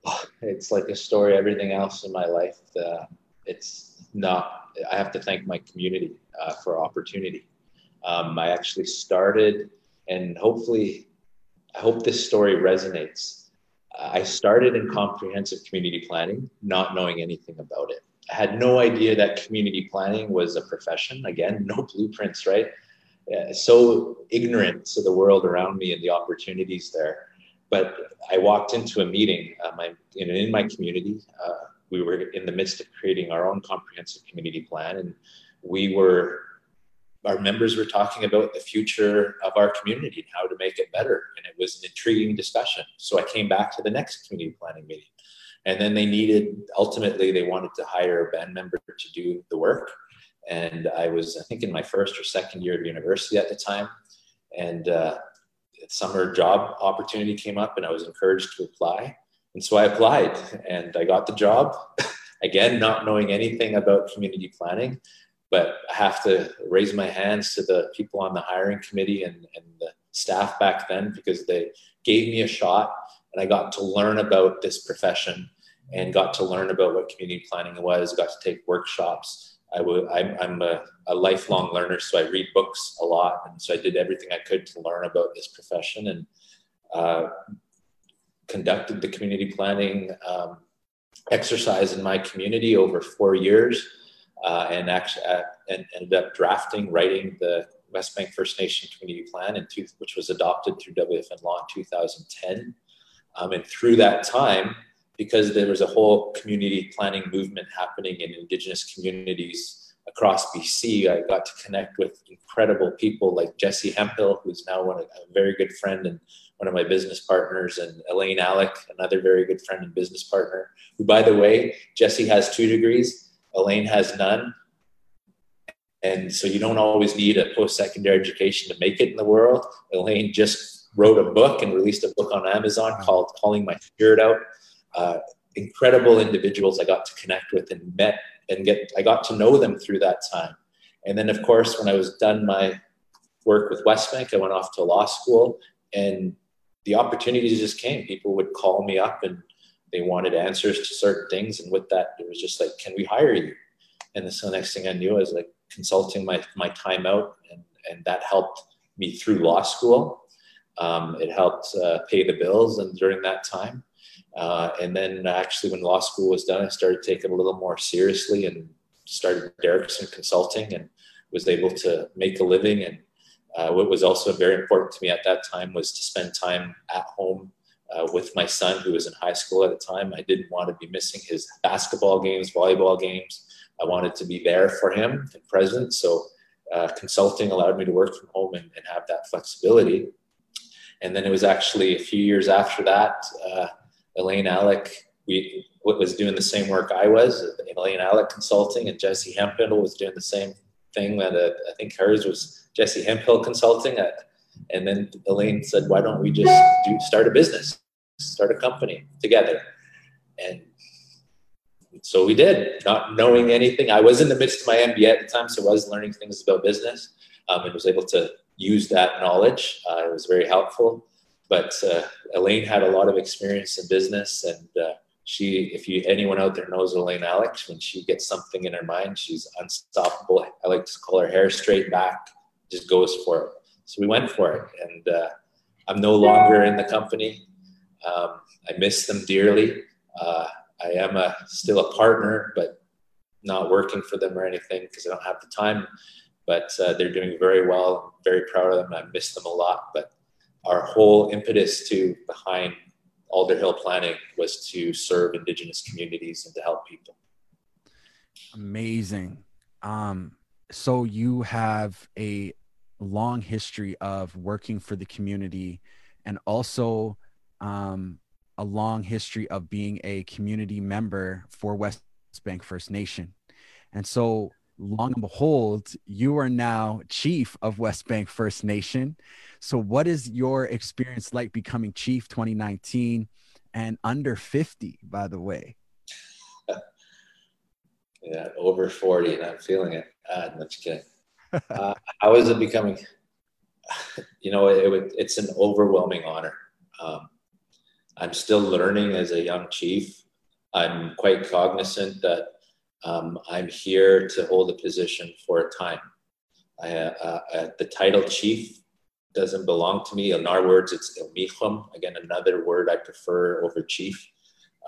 It's like a story everything else in my life uh, it's not i have to thank my community uh, for opportunity. Um, i actually started and hopefully i hope this story resonates. I started in comprehensive community planning not knowing anything about it had no idea that community planning was a profession. Again, no blueprints, right? Uh, so ignorant to the world around me and the opportunities there. But I walked into a meeting uh, my, in, in my community. Uh, we were in the midst of creating our own comprehensive community plan, and we were our members were talking about the future of our community and how to make it better. And it was an intriguing discussion. So I came back to the next community planning meeting and then they needed ultimately they wanted to hire a band member to do the work. And i was i think in my first or second year of university at the time. And uh, summer job opportunity came up and i was encouraged to apply. And so i applied and i got the job. Again not knowing anything about community planning but i have to raise my hands to the people on the hiring committee and, and the staff back then because they gave me a shot and i got to learn about this profession and got to learn about what community planning was, got to take workshops. I'm, I'm a, a, lifelong learner, so I read books a lot. And so I did everything I could to learn about this profession and uh, conducted the community planning um, exercise in my community over four years uh, and actually uh, and ended up drafting, writing the Westbank First Nation Community Plan, which was adopted through WFN law in 2010. Um, and through that time, because there was a whole community planning movement happening in Indigenous communities across BC. I got to connect with incredible people like Jesse Hemphill, who's now one of, a very good friend and one of my business partners, and Elaine Alec, another very good friend and business partner. Who, by the way, Jesse has two degrees, Elaine has none. And so you don't always need a post-secondary education to make it in the world. Elaine just wrote a book and released a book on Amazon called Calling My Spirit Out uh, incredible individuals I got to connect with and met and get I got to know them through that time. And then of course when I was done my work with Westbank, I went off to law school and the opportunities just came. People would call me up and they wanted answers to certain things. And with that, it was just like, can we hire you? And so the next thing I knew, I was like consulting my, my time out and, and that helped me through law school. Um, it helped uh, pay the bills and during that time. Uh, and then actually, when law school was done, I started taking it a little more seriously and started Derrickson Consulting and was able to make a living. And uh, what was also very important to me at that time was to spend time at home uh, with my son, who was in high school at the time. I didn't want to be missing his basketball games, volleyball games. I wanted to be there for him and present. So uh, consulting allowed me to work from home and, and, have that flexibility. And then it was actually a few years after that uh, Elaine Alec we was doing the same work I was. Elaine Alec Consulting and Jesse Hemphill was doing the same thing. That uh, I think hers was Jesse Hemphill Consulting. At, and then Elaine said, "Why don't we just do start a business, start a company together?" And so we did, not knowing anything. I was in the midst of my MBA at the time, so I was learning things about business. um, and was able to use that knowledge. Uh, it was very helpful. But uh, Elaine had a lot of experience in business, and uh, she, if you anyone out there knows Elaine Alec, when she gets something in her mind, she's unstoppable. I like to call her hair straight back, just goes for it. So we went for it, and uh, I'm no longer in the company. Um, I miss them dearly. Uh, I am a, still a partner, but not working for them or anything because I don't have the time. But uh, they're doing very well. I'm very proud of them. I miss them a lot. But our whole impetus to behind Alderhill Planning was to serve Indigenous communities and to help people. Amazing. Um, so you have a long history of working for the community and also um, a long history of being a community member for West Bank First Nation. And so, long and behold, you are now chief of Westbank First Nation. So, what is your experience like becoming chief 2019 and under 50, by the way? yeah, over 40, and I'm feeling it. Ah, I'm just kidding. uh, how is it becoming? You know, it, it, it's an overwhelming honor. Um, I'm still learning as a young chief. I'm quite cognizant that um, I'm here to hold a position for a time. I, uh, uh, the title chief doesn't belong to me. In our words, it's ilmichum. Again, another word I prefer over chief.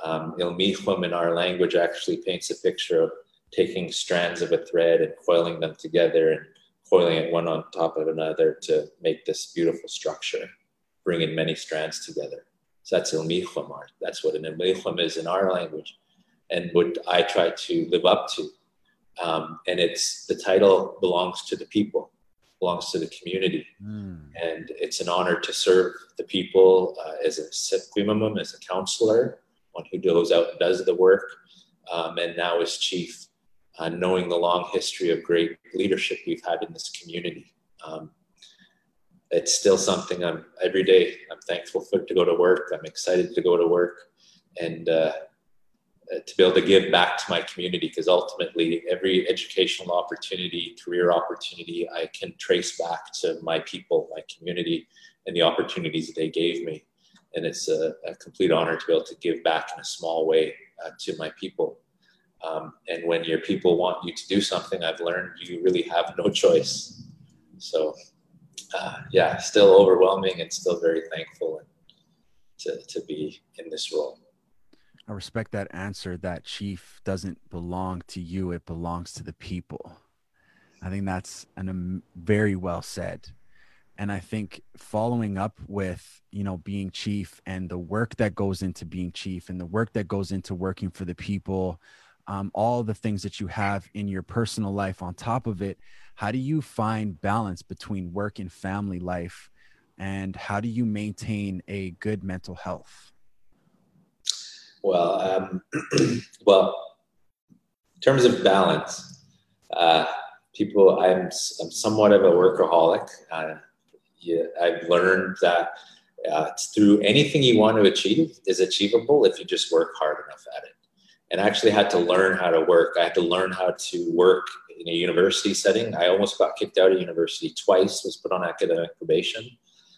Um, ilmichum in our language actually paints a picture of taking strands of a thread and coiling them together and coiling it one on top of another to make this beautiful structure, bringing many strands together. So that's ilmichum art. That's what an ilmichum is in our language, and what I try to live up to. Um, and it's the title belongs to the people, belongs to the community, mm. and it's an honor to serve the people uh, as a sequimum, as a counselor, one who goes out and does the work, um, and now as chief, uh, knowing the long history of great leadership we've had in this community. Um, it's still something I'm every day. I'm thankful for to go to work. I'm excited to go to work and uh, to be able to give back to my community because ultimately every educational opportunity, career opportunity, I can trace back to my people, my community, and the opportunities that they gave me. And it's a, a complete honor to be able to give back in a small way uh, to my people. Um, and when your people want you to do something, I've learned you really have no choice. So uh, yeah, still overwhelming and still very thankful to, to be in this role. I respect that answer that chief doesn't belong to you, it belongs to the people. I think that's an, um, very well said. And I think following up with, you know, being chief and the work that goes into being chief and the work that goes into working for the people, um, all the things that you have in your personal life on top of it, how do you find balance between work and family life and how do you maintain a good mental health well um, well in terms of balance uh, people I'm, I'm somewhat of a workaholic uh, yeah, i've learned that uh, through anything you want to achieve is achievable if you just work hard enough at it and I actually had to learn how to work. I had to learn how to work in a university setting. I almost got kicked out of university twice, was put on academic probation.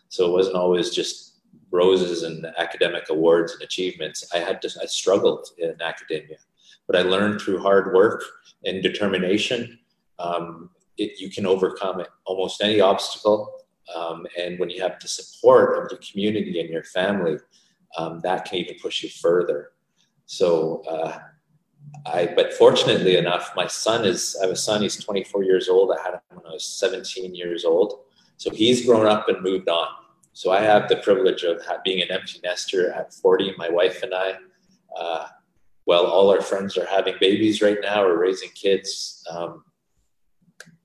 So it wasn't always just roses and academic awards and achievements. I had to, I struggled in academia, but I learned through hard work and determination. Um, it, you can overcome almost any obstacle. Um, and when you have the support of your community and your family, um, that can even push you further. So, uh, I, but fortunately enough, my son is, I have a son, he's 24 years old. I had him when I was 17 years old. So he's grown up and moved on. So I have the privilege of being an empty nester at 40, my wife and I. Uh, well, all our friends are having babies right now or raising kids. Um,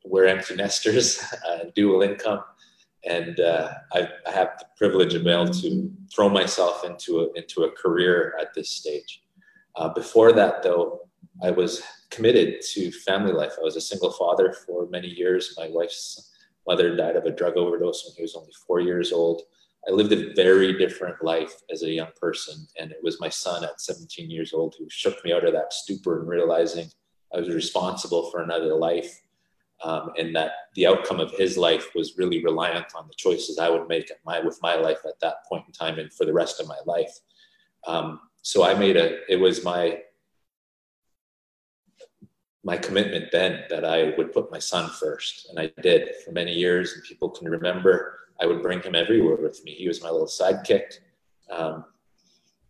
we're empty nesters, uh, dual income and uh, I, I, have the privilege of being able to throw myself into a, into a career at this stage. Uh, before that, though, I was committed to family life. I was a single father for many years. My wife's mother died of a drug overdose when he was only four years old. I lived a very different life as a young person. And it was my son at 17 years old who shook me out of that stupor and realizing I was responsible for another life. um, and that the outcome of his life was really reliant on the choices I would make my, with my life at that point in time and for the rest of my life. Um, so I made a, it was my, my commitment then that I would put my son first. And I did for many years. And people can remember I would bring him everywhere with me. He was my little sidekick. Um,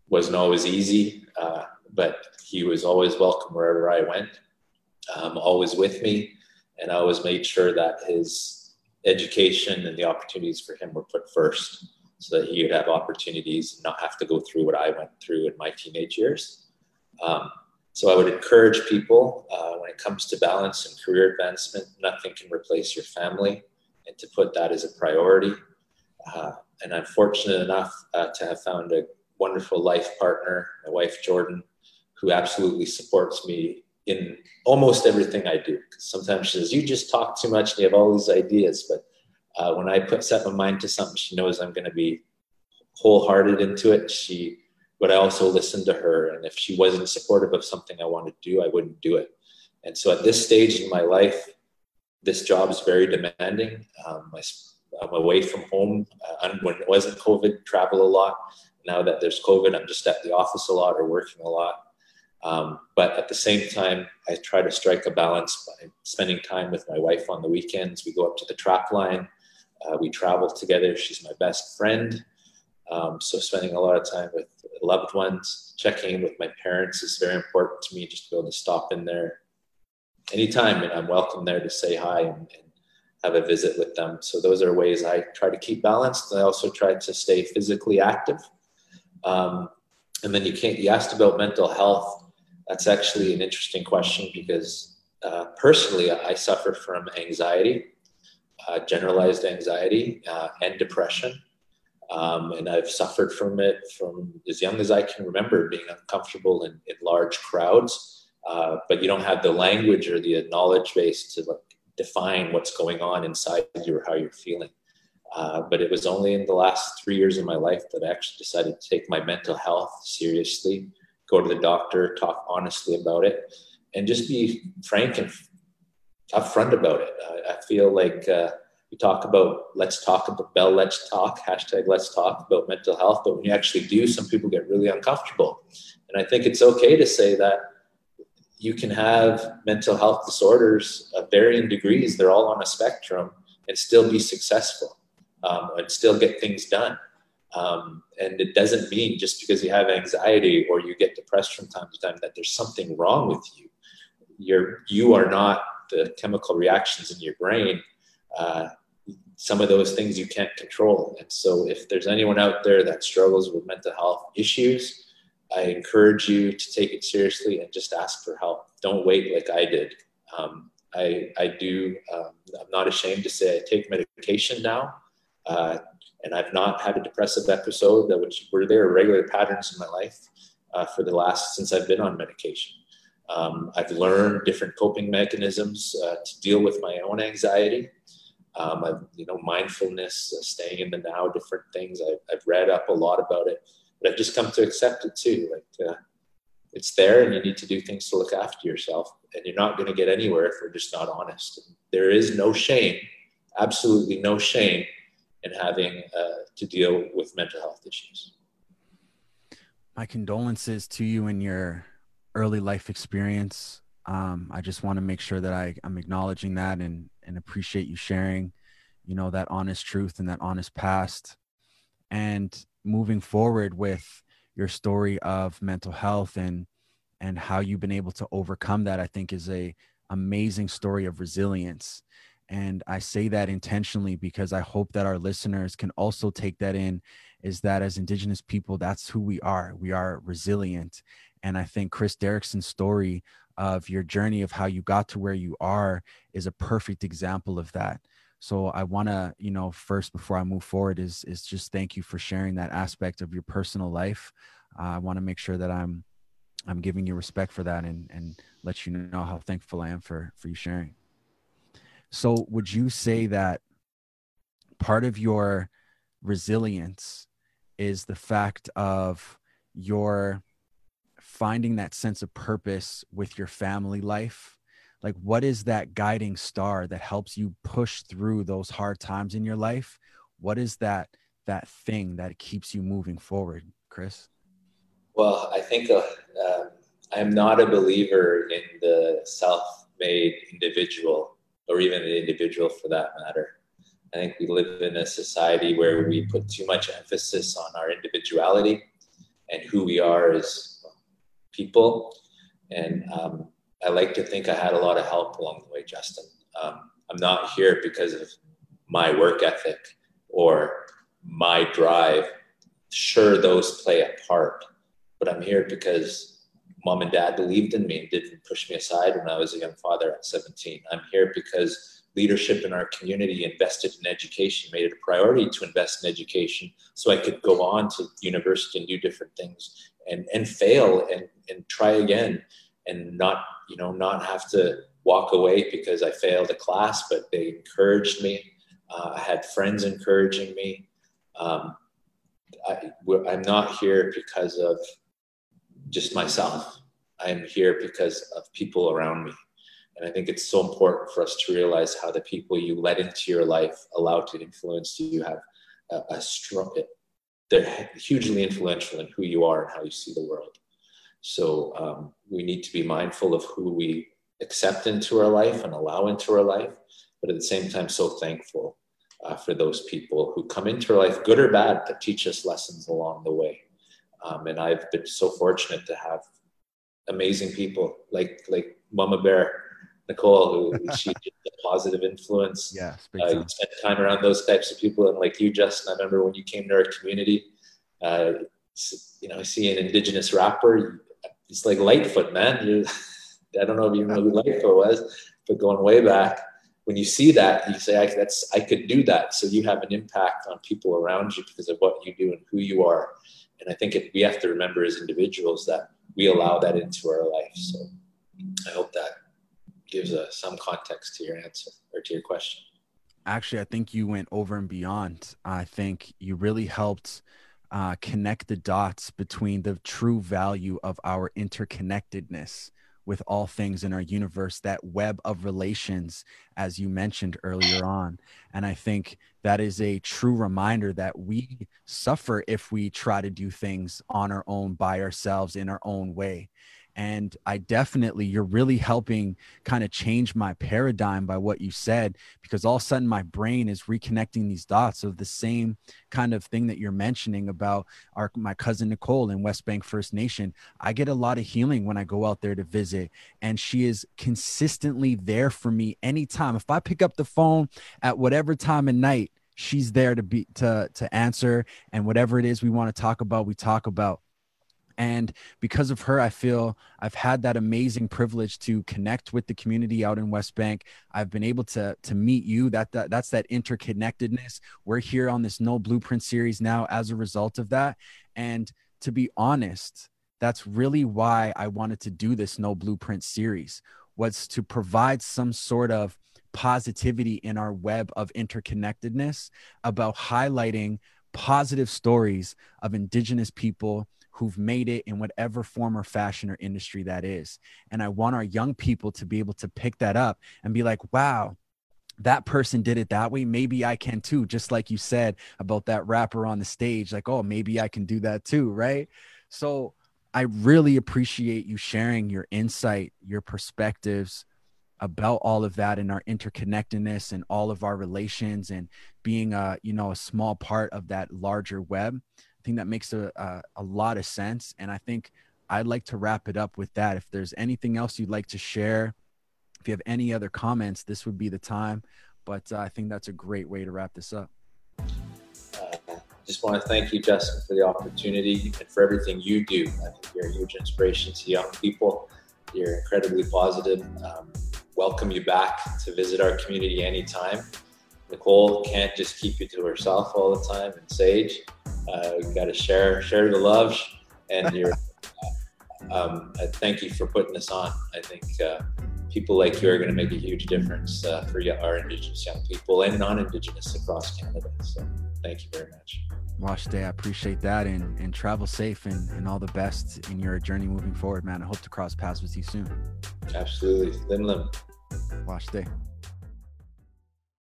wasn't always easy, uh, but he was always welcome wherever I went, um, always with me and I always made sure that his education and the opportunities for him were put first so that he would have opportunities and not have to go through what I went through in my teenage years. Um, so I would encourage people uh, when it comes to balance and career advancement, nothing can replace your family, and to put that as a priority. Uh, and I'm fortunate enough uh, to have found a wonderful life partner, my wife Jordan, who absolutely supports me in almost everything I do. Sometimes she says, "You just talk too much and you have all these ideas." But uh, when I put set my mind to something, she knows I'm going to be wholehearted into it. She, but I also listen to her, and if she wasn't supportive of something I wanted to do, I wouldn't do it. And so at this stage in my life, this job is very demanding. Um, I, am away from home. Uh, when it wasn't COVID, travel a lot. Now that there's COVID, I'm just at the office a lot or working a lot. Um, but at the same time, I try to strike a balance by spending time with my wife on the weekends. We go up to the trap line, uh, we travel together. She's my best friend. Um, so spending a lot of time with loved ones, checking in with my parents is very important to me. Just to be able to stop in there anytime, and I'm welcome there to say hi and, and have a visit with them. So those are ways I try to keep balanced. I also try to stay physically active. Um, and then you can't. You asked about mental health that's actually an interesting question because uh, personally, I suffer from anxiety, uh, generalized anxiety, uh, and depression. Um, and I've suffered from it from as young as I can remember, being uncomfortable in, in large crowds. Uh, but you don't have the language or the knowledge base to like, define what's going on inside you or how you're feeling. Uh, but it was only in the last three years of my life that I actually decided to take my mental health seriously go to the doctor, talk honestly about it, and just be frank and upfront about it. I, I feel like uh, we talk about let's talk about Bell, let's talk hashtag let's talk about mental health, but when you actually do, some people get really uncomfortable, and I think it's okay to say that you can have mental health disorders of varying degrees. They're all on a spectrum, and still be successful um, and still get things done. Um, and it doesn't mean just because you have anxiety or you get depressed from time to time that there's something wrong with you. You're, you are not the chemical reactions in your brain. Uh, some of those things you can't control. And so, if there's anyone out there that struggles with mental health issues, I encourage you to take it seriously and just ask for help. Don't wait like I did. Um, I, I do, um, I'm not ashamed to say I take medication now. Uh, and I've not had a depressive episode, which were there regular patterns in my life uh, for the last since I've been on medication. Um, I've learned different coping mechanisms uh, to deal with my own anxiety. Um, I've, you know, mindfulness, uh, staying in the now, different things. I've, I've, read up a lot about it, but I've just come to accept it too. Like uh, it's there, and you need to do things to look after yourself. And you're not going to get anywhere if we're just not honest. There is no shame, absolutely no shame in having uh, to deal with mental health issues. My condolences to you in your early life experience. Um, I just want to make sure that I, I'm acknowledging that and, and appreciate you sharing, you know, that honest truth and that honest past. And moving forward with your story of mental health and and how you've been able to overcome that, I think is a amazing story of resilience. And i say that intentionally because i hope that our listeners can also take that in is that as indigenous people that's who we are. We are resilient and i think chris derrickson's story of your journey of how you got to where you are is a perfect example of that. So i want to you know first before i move forward is is just thank you for sharing that aspect of your personal life. Uh, i want to make sure that i'm i'm giving you respect for that and and let you know how thankful i am for for you sharing. So, would you say that part of your resilience is the fact of your finding that sense of purpose with your family life? like what is that guiding star that helps you push through those hard times in your life? What is that that thing that keeps you moving forward chris? Well i think uh, i'm not a believer in the self-made individual or even an individual for that matter. I think we live in a society where we put too much emphasis on our individuality and who we are as people and um, I like to think I had a lot of help along the way, Justin. Um, I'm not here because of my work ethic or my drive. Sure, those play a part, but I'm here because mom and dad believed in me and didn't push me aside when I was a young father at 17. I'm here because leadership in our community invested in education, made it a priority to invest in education so I could go on to university and do different things and, and fail and, and try again and not you know not have to walk away because I failed a class, but they encouraged me. Uh, I had friends encouraging me. Um, I, I'm not here because of just myself. I'm here because of people around me. And I think it's so important for us to realize how the people you let into your life allow to influence you have a, a strong, they're hugely influential in who you are and how you see the world. So um, we need to be mindful of who we accept into our life and allow into our life, but at the same time, so thankful uh, for those people who come into our life, good or bad, that teach us lessons along the way. Um, and I've been so fortunate to have amazing people like like Mama Bear, Nicole, who she's a positive influence. Yeah, uh, you spend time around those types of people, and like you, Justin, I remember when you came to our community. Uh, you know, I see an indigenous rapper, it's like Litefoot, man. You, I don't know if you know who Litefoot was, but going way back, when you see that, you say, I, "That's I could do that." So you have an impact on people around you because of what you do and who you are. And I think it, we have to remember as individuals that we allow that into our life. So I hope that gives a, some context to your answer or to your question. Actually, I think you went over and beyond. I think you really helped uh, connect the dots between the true value of our interconnectedness with all things in our universe, that web of relations, as you mentioned earlier on. And I think that is a true reminder that we suffer if we try to do things on our own, by ourselves, in our own way and i definitely you're really helping kind of change my paradigm by what you said because all of a sudden my brain is reconnecting these dots of the same kind of thing that you're mentioning about our my cousin nicole in Westbank first nation. I get a lot of healing when i go out there to visit and she is consistently there for me anytime. If i pick up the phone at whatever time of night she's there to be to to answer and whatever it is we want to talk about we talk about and because of her i feel i've had that amazing privilege to connect with the community out in Westbank. I've been able to to meet you. That, that that's that interconnectedness. We're here on this no blueprint series now as a result of that. And to be honest that's really why i wanted to do this no blueprint series was to provide some sort of positivity in our web of interconnectedness about highlighting positive stories of indigenous people who've made it in whatever form or fashion or industry that is. And I want our young people to be able to pick that up and be like, wow, that person did it that way. Maybe I can too. Just like you said about that rapper on the stage, like, oh, maybe I can do that too. Right. So I really appreciate you sharing your insight, your perspectives about all of that and our interconnectedness and all of our relations and being a you know a small part of that larger web think that makes a, a, a lot of sense. And I think I'd like to wrap it up with that. If there's anything else you'd like to share, if you have any other comments, this would be the time. But uh, I think that's a great way to wrap this up. Uh, just want to thank you, Justin, for the opportunity and for everything you do. I think you're a huge inspiration to young people. You're incredibly positive. Um, welcome you back to visit our community anytime. Nicole can't just keep you to herself all the time, and Sage, uh, we got to share share the love, and your. um, thank you for putting this on. I think uh, people like you are going to make a huge difference uh, for our Indigenous young people and non-Indigenous across Canada. So thank you very much. Wash Day, I appreciate that and, and travel safe and, and all the best in your journey moving forward, man. I hope to cross paths with you soon. Absolutely. Lim Lim. Wash day.